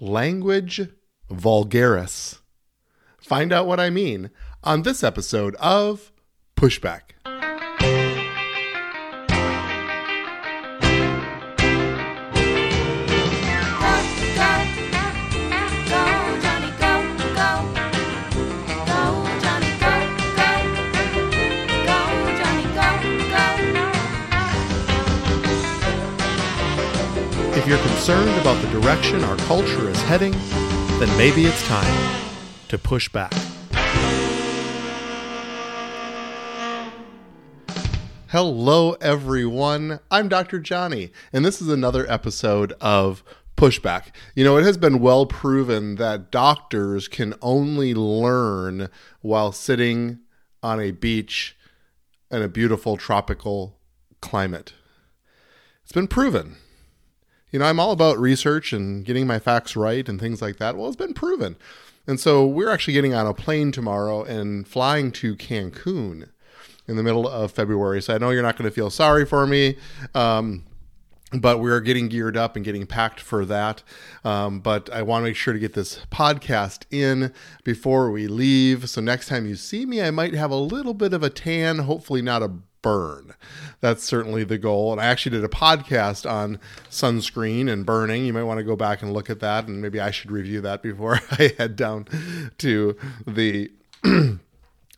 language vulgaris. Find out what I mean on this episode of Pushback. Concerned about the direction our culture is heading, then maybe it's time to push back. Hello, everyone. I'm Dr. Jonny, and this is another episode of Pushback. You know, it has been well proven that doctors can only learn while sitting on a beach in a beautiful tropical climate. It's been proven you know, I'm all about research and getting my facts right and things like that. Well, it's been proven. And so we're actually getting on a plane tomorrow and flying to Cancun in the middle of February. So I know you're not going to feel sorry for me. Um, but we're getting geared up and getting packed for that. Um, but I want to make sure to get this podcast in before we leave. So next time you see me, I might have a little bit of a tan, hopefully not a burn. That's certainly the goal. And I actually did a podcast on sunscreen and burning. You might want to go back and look at that, and maybe I should review that before I head down to the.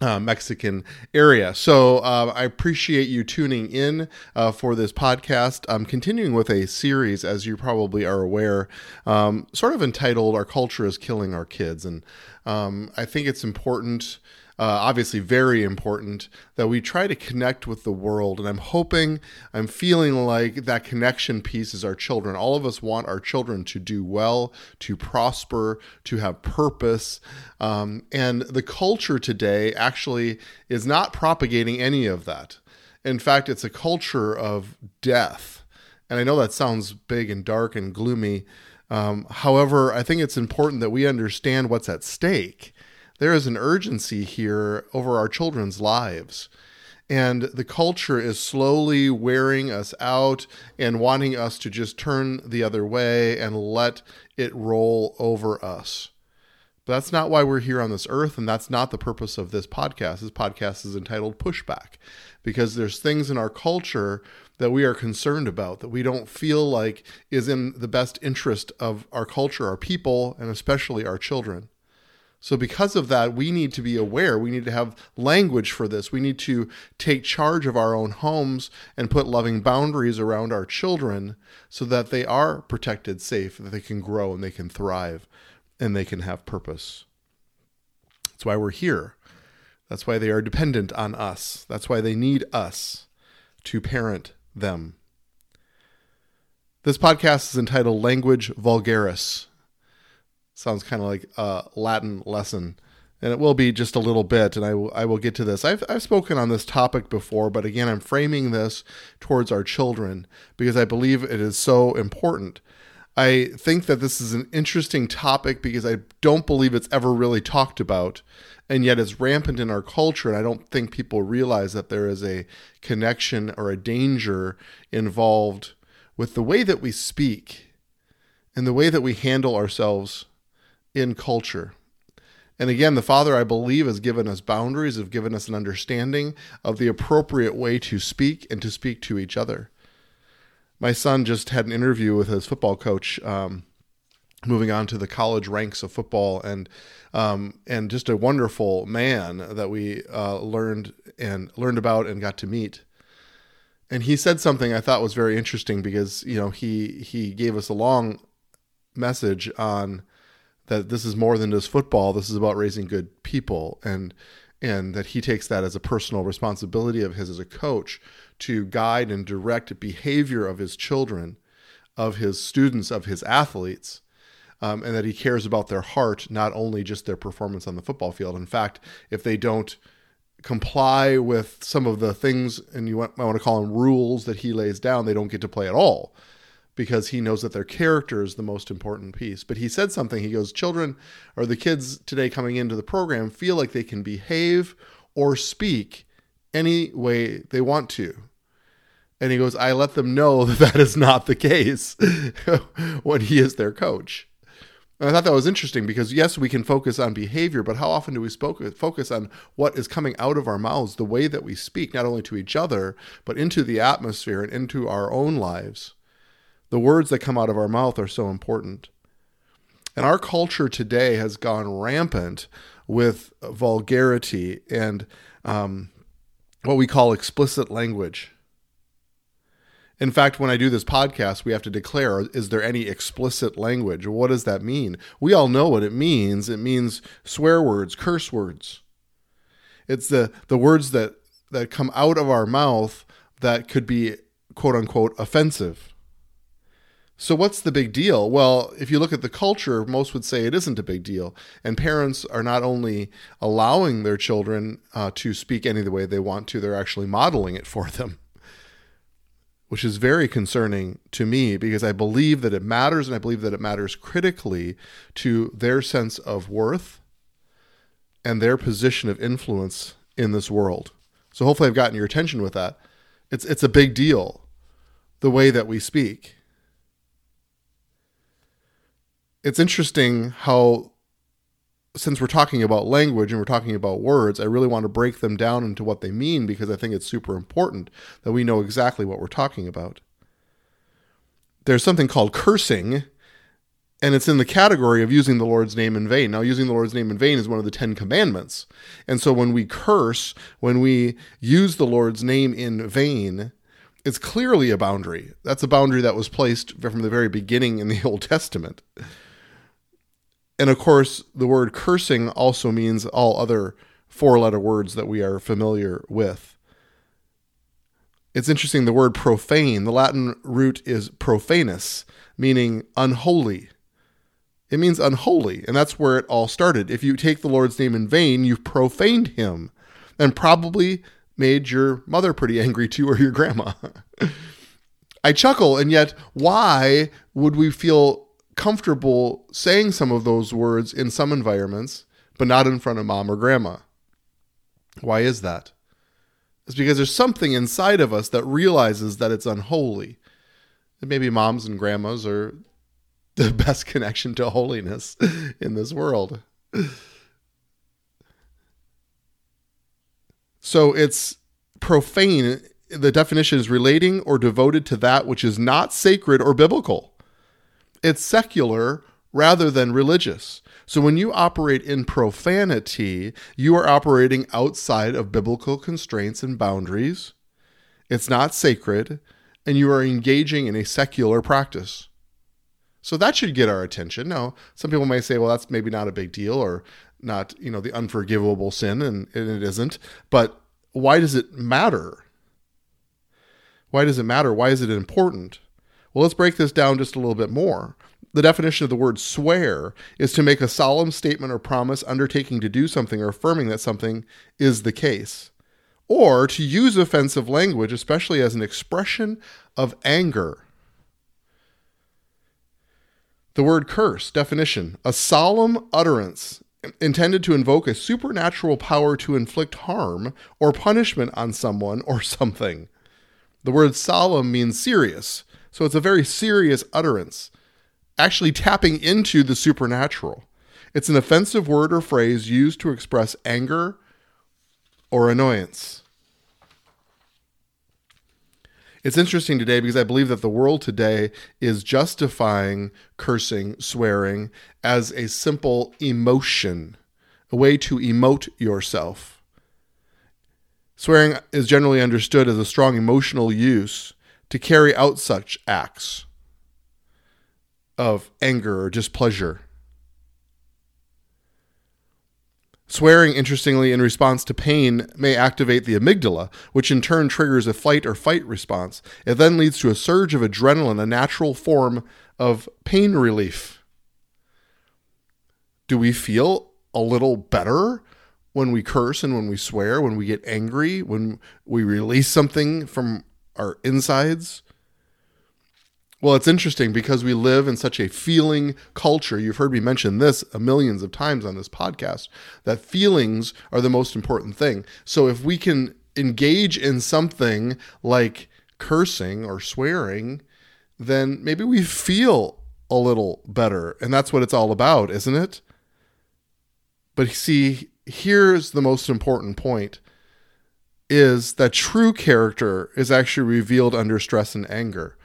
Uh, Mexican area. So uh, I appreciate you tuning in uh, for this podcast. I'm continuing with a series, as you probably are aware, um, sort of entitled Our Culture is Killing Our Kids. And um, I think it's important uh, obviously very important that we try to connect with the world. And I'm hoping, I'm feeling like that connection piece is our children. All of us want our children to do well, to prosper, to have purpose. Um, and the culture today actually is not propagating any of that. In fact, it's a culture of death. And I know that sounds big and dark and gloomy. Um, however, I think it's important that we understand what's at stake there is an urgency here over our children's lives. And the culture is slowly wearing us out and wanting us to just turn the other way and let it roll over us. But that's not why we're here on this earth, and that's not the purpose of this podcast. This podcast is entitled Pushback because there's things in our culture that we are concerned about that we don't feel like is in the best interest of our culture, our people, and especially our children. So, because of that, we need to be aware. We need to have language for this. We need to take charge of our own homes and put loving boundaries around our children so that they are protected, safe, that they can grow and they can thrive and they can have purpose. That's why we're here. That's why they are dependent on us. That's why they need us to parent them. This podcast is entitled Language Vulgaris sounds kind of like a Latin lesson. And it will be just a little bit, and I will, I will get to this. I've, I've spoken on this topic before, but again, I'm framing this towards our children because I believe it is so important. I think that this is an interesting topic because I don't believe it's ever really talked about, and yet it's rampant in our culture. And I don't think people realize that there is a connection or a danger involved with the way that we speak and the way that we handle ourselves in culture. And again, the Father, I believe, has given us boundaries, have given us an understanding of the appropriate way to speak and to speak to each other. My son just had an interview with his football coach, um, moving on to the college ranks of football, and um, and just a wonderful man that we uh, learned and learned about and got to meet. And he said something I thought was very interesting because you know he he gave us a long message on that this is more than just football. This is about raising good people, and and that he takes that as a personal responsibility of his as a coach to guide and direct behavior of his children, of his students, of his athletes. Um, and that he cares about their heart, not only just their performance on the football field. In fact, if they don't comply with some of the things, and you might want to call them rules that he lays down, they don't get to play at all because he knows that their character is the most important piece. But he said something. He goes, Children or the kids today coming into the program feel like they can behave or speak any way they want to. And he goes, I let them know that that is not the case when he is their coach. And I thought that was interesting because yes, we can focus on behavior, but how often do we focus on what is coming out of our mouths, the way that we speak, not only to each other, but into the atmosphere and into our own lives? The words that come out of our mouth are so important. And our culture today has gone rampant with vulgarity and um, what we call explicit language. In fact, when I do this podcast, we have to declare is there any explicit language? What does that mean? We all know what it means. It means swear words, curse words. It's the, the words that, that come out of our mouth that could be quote unquote offensive. So, what's the big deal? Well, if you look at the culture, most would say it isn't a big deal. And parents are not only allowing their children uh, to speak any the way they want to, they're actually modeling it for them which is very concerning to me because I believe that it matters and I believe that it matters critically to their sense of worth and their position of influence in this world. So hopefully I've gotten your attention with that. It's it's a big deal the way that we speak. It's interesting how since we're talking about language and we're talking about words, I really want to break them down into what they mean because I think it's super important that we know exactly what we're talking about. There's something called cursing, and it's in the category of using the Lord's name in vain. Now, using the Lord's name in vain is one of the Ten Commandments. And so when we curse, when we use the Lord's name in vain, it's clearly a boundary. That's a boundary that was placed from the very beginning in the Old Testament. And of course, the word cursing also means all other four letter words that we are familiar with. It's interesting, the word profane, the Latin root is profanus, meaning unholy. It means unholy, and that's where it all started. If you take the Lord's name in vain, you've profaned him and probably made your mother pretty angry too or your grandma. I chuckle, and yet, why would we feel comfortable saying some of those words in some environments, but not in front of mom or grandma. Why is that? It's because there's something inside of us that realizes that it's unholy. And maybe moms and grandmas are the best connection to holiness in this world. So it's profane. The definition is relating or devoted to that which is not sacred or biblical. It's secular rather than religious. So when you operate in profanity, you are operating outside of biblical constraints and boundaries. It's not sacred, and you are engaging in a secular practice. So that should get our attention. Now, some people may say, well, that's maybe not a big deal or not, you know, the unforgivable sin, and, and it isn't. But why does it matter? Why does it matter? Why is it important? Well, let's break this down just a little bit more. The definition of the word swear is to make a solemn statement or promise undertaking to do something or affirming that something is the case. Or to use offensive language, especially as an expression of anger. The word curse, definition, a solemn utterance intended to invoke a supernatural power to inflict harm or punishment on someone or something. The word solemn means serious, so it's a very serious utterance, actually tapping into the supernatural. It's an offensive word or phrase used to express anger or annoyance. It's interesting today because I believe that the world today is justifying cursing, swearing as a simple emotion, a way to emote yourself. Swearing is generally understood as a strong emotional use to carry out such acts of anger or displeasure. Swearing, interestingly, in response to pain may activate the amygdala, which in turn triggers a flight or fight response. It then leads to a surge of adrenaline, a natural form of pain relief. Do we feel a little better when we curse and when we swear, when we get angry, when we release something from our insides. Well, it's interesting because we live in such a feeling culture. You've heard me mention this a millions of times on this podcast that feelings are the most important thing. So if we can engage in something like cursing or swearing, then maybe we feel a little better. And that's what it's all about, isn't it? But see, here's the most important point is that true character is actually revealed under stress and anger.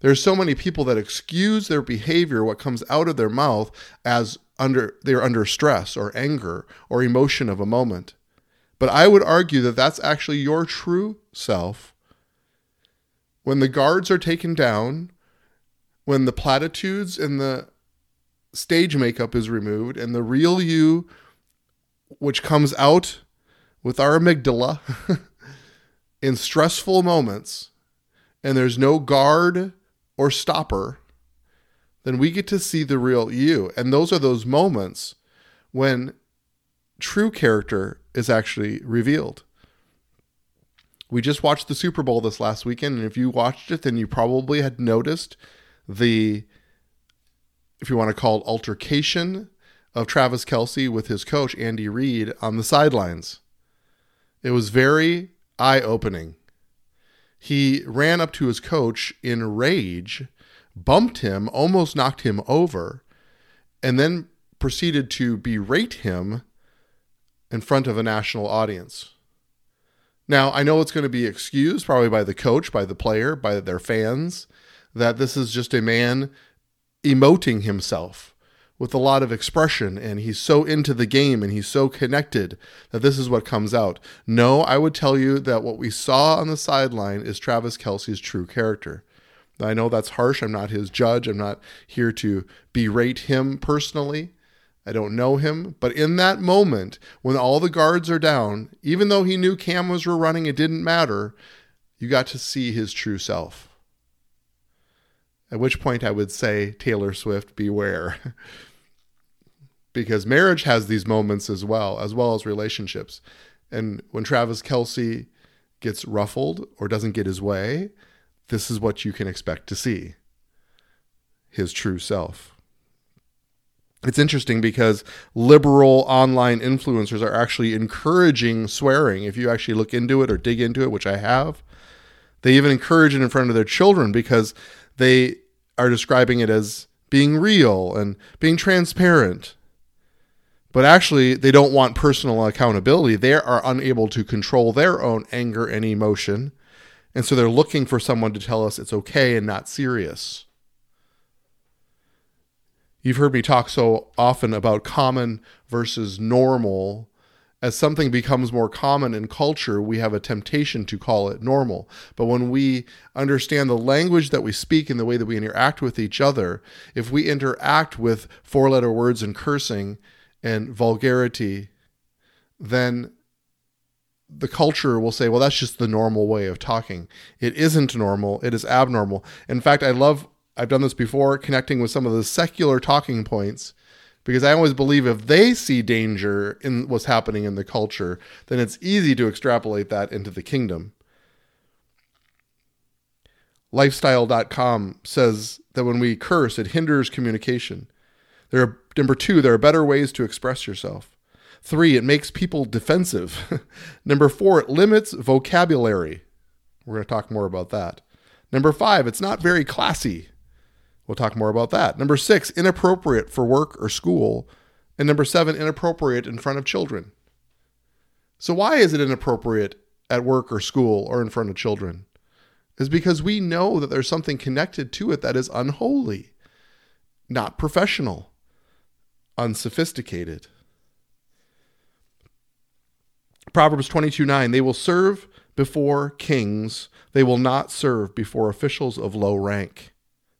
There's so many people that excuse their behavior, what comes out of their mouth, as under they're under stress or anger or emotion of a moment. But I would argue that that's actually your true self. When the guards are taken down, when the platitudes and the stage makeup is removed, and the real you, which comes out with our amygdala in stressful moments, and there's no guard or stopper, then we get to see the real you. And those are those moments when true character is actually revealed. We just watched the Super Bowl this last weekend, and if you watched it, then you probably had noticed the, if you want to call it altercation of Travis Kelce with his coach, Andy Reid, on the sidelines. It was very eye opening. He ran up to his coach in rage bumped him, almost knocked him over, and then proceeded to berate him in front of a national audience. Now, I know it's going to be excused probably by the coach, by the player, by their fans, that this is just a man emoting himself with a lot of expression and he's so into the game and he's so connected that this is what comes out. No, I would tell you that what we saw on the sideline is Travis Kelce's true character. I know that's harsh. I'm not his judge. I'm not here to berate him personally. I don't know him. But in that moment, when all the guards are down, even though he knew cameras were running, it didn't matter. You got to see his true self. At which point I would say, Taylor Swift, beware. because marriage has these moments as well, as well as relationships. And when Travis Kelce gets ruffled or doesn't get his way, this is what you can expect to see his true self. It's interesting because liberal online influencers are actually encouraging swearing. If you actually look into it or dig into it, which I have, they even encourage it in front of their children because they are describing it as being real and being transparent. But actually, they don't want personal accountability. They are unable to control their own anger and emotion and so they're looking for someone to tell us it's okay and not serious. You've heard me talk so often about common versus normal. As something becomes more common in culture, we have a temptation to call it normal. But when we understand the language that we speak and the way that we interact with each other, if we interact with four letter words and cursing and vulgarity, then the culture will say, well, that's just the normal way of talking. It isn't normal, it is abnormal. In fact, I love, I've done this before, connecting with some of the secular talking points, because I always believe if they see danger in what's happening in the culture, then it's easy to extrapolate that into the kingdom. Lifestyle.com says that when we curse, it hinders communication. There are, number two, there are better ways to express yourself. Three, it makes people defensive. Number four, it limits vocabulary. We're going to talk more about that. Number five, it's not very classy. We'll talk more about that. Number six, inappropriate for work or school. And number seven, inappropriate in front of children. So, why is it inappropriate at work or school or in front of children? Is because we know that there's something connected to it that is unholy, not professional, unsophisticated. Proverbs 22 9, they will serve before kings, they will not serve before officials of low rank.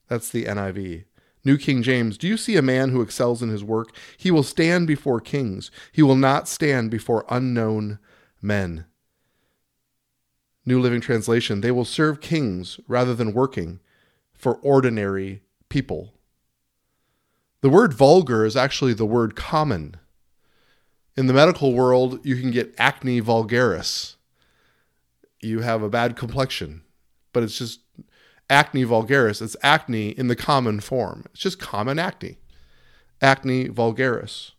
That's the NIV. New King James, do you see a man who excels in his work? He will stand before kings, he will not stand before unknown men. New Living Translation, they will serve kings rather than working for ordinary people. The word vulgar is actually the word common. In the medical world, you can get acne vulgaris. You have a bad complexion, but it's just acne vulgaris. It's acne in the common form. It's just common acne. Acne vulgaris.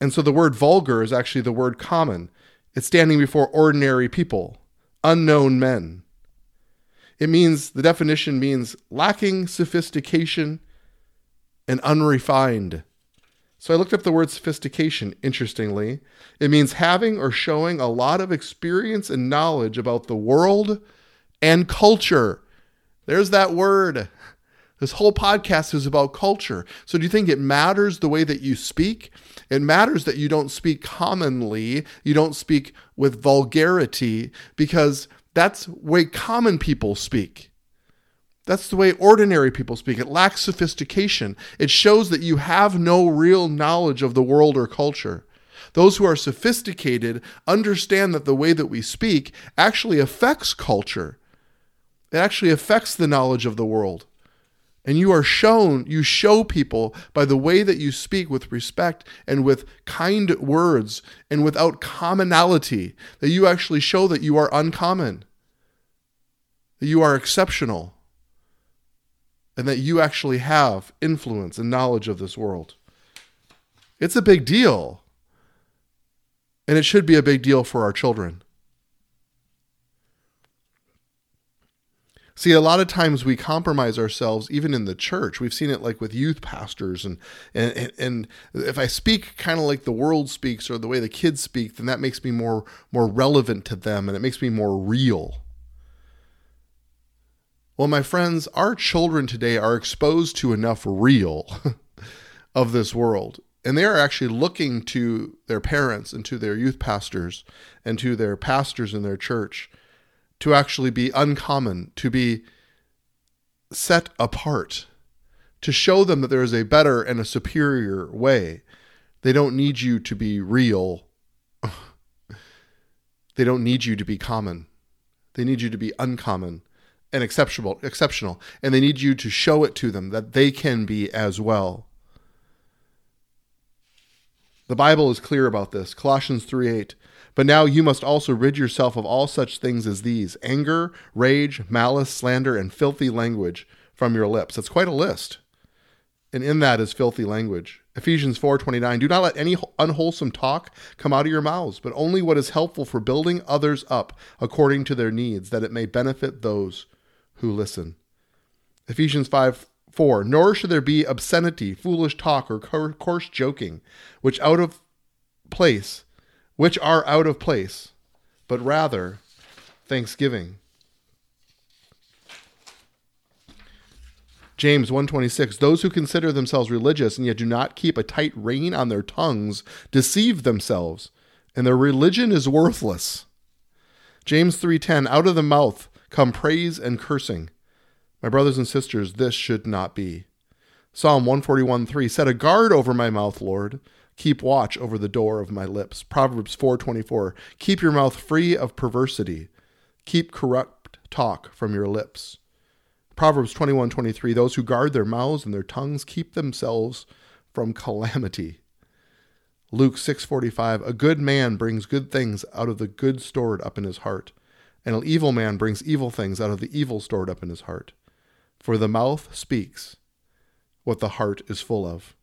And so the word vulgar is actually the word common. It's standing before ordinary people, unknown men. It means, the definition means lacking sophistication and unrefined. So I looked up the word sophistication, interestingly. It means having or showing a lot of experience and knowledge about the world and culture. There's that word. This whole podcast is about culture. So do you think it matters the way that you speak? It matters that you don't speak commonly, you don't speak with vulgarity, because that's way common people speak. That's the way ordinary people speak. It lacks sophistication. It shows that you have no real knowledge of the world or culture. Those who are sophisticated understand that the way that we speak actually affects culture. It actually affects the knowledge of the world. And you are shown, you show people by the way that you speak with respect and with kind words and without commonality, that you actually show that you are uncommon, that you are exceptional and that you actually have influence and knowledge of this world. It's a big deal. And it should be a big deal for our children. See, a lot of times we compromise ourselves, even in the church. We've seen it like with youth pastors, and and and if I speak kind of like the world speaks or the way the kids speak, then that makes me more more relevant to them, and it makes me more real. Well, my friends, our children today are exposed to enough real of this world. And they are actually looking to their parents and to their youth pastors and to their pastors in their church to actually be uncommon, to be set apart, to show them that there is a better and a superior way. They don't need you to be real. they don't need you to be common. They need you to be uncommon and exceptional exceptional. And they need you to show it to them that they can be as well. The bible is clear about this. Colossians 3 8 but now you must also rid yourself of all such things as these anger rage malice slander and filthy language from your lips. That's quite a list. And in that is filthy language. Ephesians 4:29 Do not let any unwholesome talk come out of your mouths, but only what is helpful for building others up according to their needs, that it may benefit those who listen. Ephesians 5 4 Nor should there be obscenity, foolish talk, or coarse joking, which out of place, which are out of place, but rather thanksgiving. James 126 Those who consider themselves religious and yet do not keep a tight rein on their tongues deceive themselves and their religion is worthless. James 3:10 Out of the mouth come praise and cursing. My brothers and sisters, this should not be. Psalm 141 3 Set a guard over my mouth, Lord. Keep watch over the door of my lips. Proverbs 4:24 Keep your mouth free of perversity. Keep corrupt talk from your lips. Proverbs 21:23 Those who guard their mouths and their tongues keep themselves from calamity. Luke 6:45 A good man brings good things out of the good stored up in his heart and an evil man brings evil things out of the evil stored up in his heart. For the mouth speaks what the heart is full of.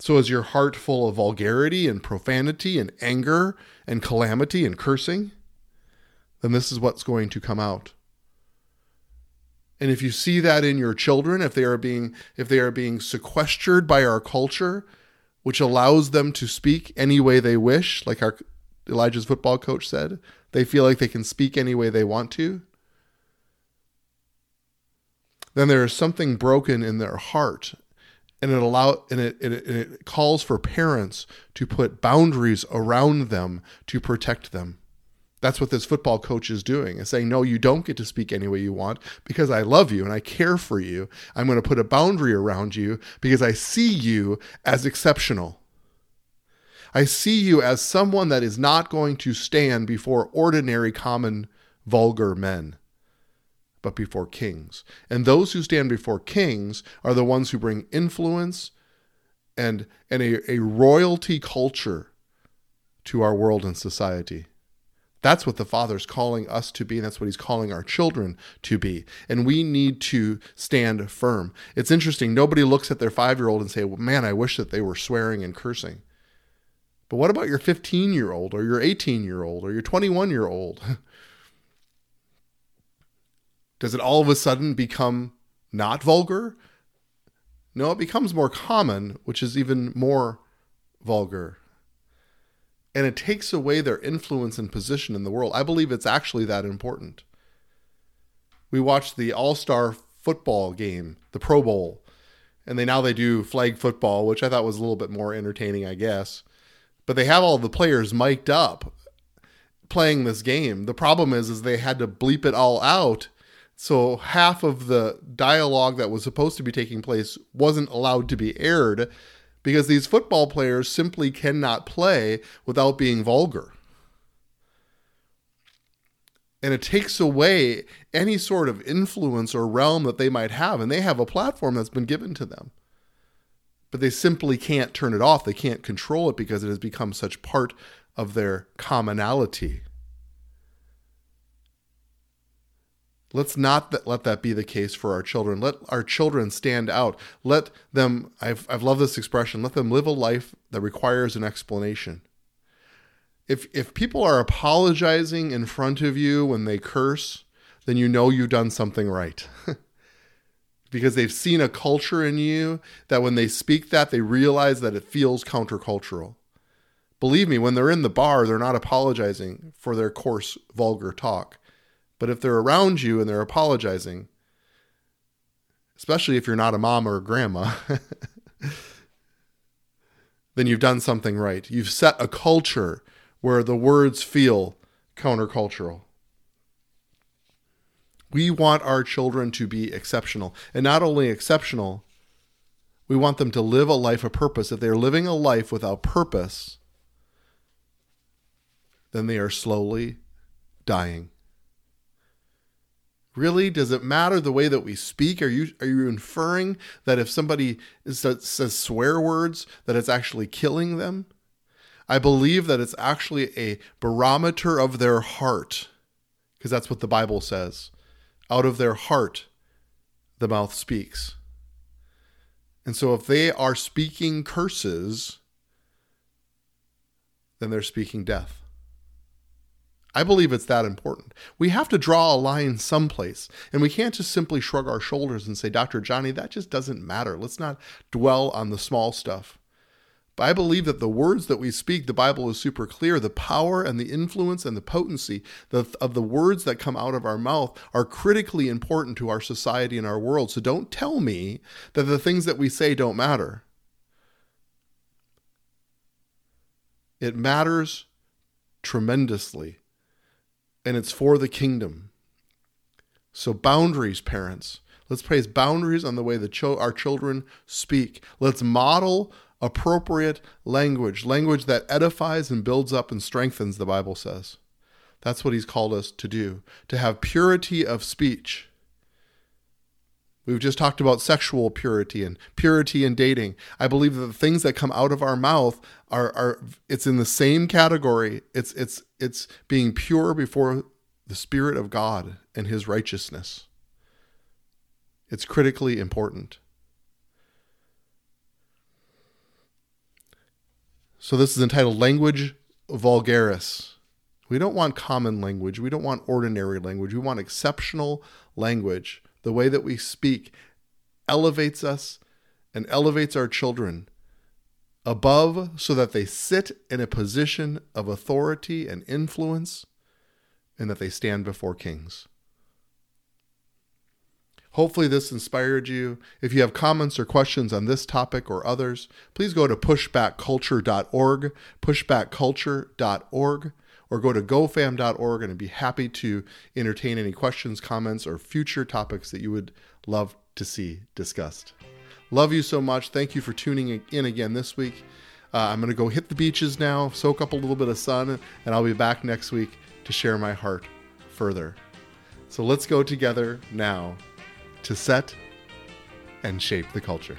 So, is your heart full of vulgarity and profanity and anger and calamity and cursing? Then this is what's going to come out. And if you see that in your children, if they are being if they are being sequestered by our culture, which allows them to speak any way they wish, like our Elijah's football coach said, they feel like they can speak any way they want to, then there is something broken in their heart. And it allow and it, it, it calls for parents to put boundaries around them to protect them. That's what this football coach is doing. Is saying, no, you don't get to speak any way you want because I love you and I care for you. I'm going to put a boundary around you because I see you as exceptional. I see you as someone that is not going to stand before ordinary, common, vulgar men, but before kings. And those who stand before kings are the ones who bring influence and, and a, a royalty culture to our world and society. That's what the Father's calling us to be, and that's what He's calling our children to be. And we need to stand firm. It's interesting. Nobody looks at their five year old and say, well, Man, I wish that they were swearing and cursing. But what about your 15 year old or your 18 year old or your 21 year old? Does it all of a sudden become not vulgar? No, it becomes more common, which is even more vulgar. And it takes away their influence and position in the world. I believe it's actually that important. We watched the All Star football game, the Pro Bowl, and they now they do flag football, which I thought was a little bit more entertaining, I guess. But they have all the players mic'd up playing this game. The problem is is they had to bleep it all out. So half of the dialogue that was supposed to be taking place wasn't allowed to be aired because these football players simply cannot play without being vulgar. And it takes away any sort of influence or realm that they might have. And they have a platform that's been given to them. But they simply can't turn it off. They can't control it because it has become such part of their commonality. Let's not th- let that be the case for our children. Let our children stand out. Let them, I've, I've loved this expression, let them live a life that requires an explanation. If, if people are apologizing in front of you when they curse, then you know you've done something right. because they've seen a culture in you that when they speak that, they realize that it feels countercultural. Believe me, when they're in the bar, they're not apologizing for their coarse, vulgar talk. But if they're around you and they're apologizing, especially if you're not a mom or a grandma, then you've done something right. You've set a culture where the words feel countercultural. We want our children to be exceptional. And not only exceptional, we want them to live a life of purpose. If they're living a life without purpose, then they are slowly dying. Really, does it matter the way that we speak? Are you are you inferring that if somebody says swear words that it's actually killing them? I believe that it's actually a barometer of their heart, because that's what the Bible says. Out of their heart, the mouth speaks. And so if they are speaking curses, then they're speaking death. I believe it's that important. We have to draw a line someplace, and we can't just simply shrug our shoulders and say, Dr. Jonny, that just doesn't matter. Let's not dwell on the small stuff. But I believe that the words that we speak, the Bible is super clear. The power and the influence and the potency of the words that come out of our mouth are critically important to our society and our world. So don't tell me that the things that we say don't matter. It matters tremendously and it's for the kingdom. So, boundaries, parents. Let's place boundaries on the way the cho- our children speak. Let's model appropriate language, language that edifies and builds up and strengthens, the Bible says. That's what he's called us to do, to have purity of speech. We've just talked about sexual purity and purity in dating. I believe that the things that come out of our mouth are, are it's in the same category. It's it's it's being pure before the Spirit of God and His righteousness. It's critically important. So this is entitled Language Vulgaris. We don't want common language. We don't want ordinary language. We want exceptional language the way that we speak elevates us and elevates our children above so that they sit in a position of authority and influence and that they stand before kings. Hopefully, this inspired you. If you have comments or questions on this topic or others, please go to pushbackculture.org, pushbackculture.org or go to gofam.org and I'd be happy to entertain any questions, comments, or future topics that you would love to see discussed. Love you so much. Thank you for tuning in again this week. Uh, I'm going to go hit the beaches now, soak up a little bit of sun, and I'll be back next week to share my heart further. So let's go together now to set and shape the culture.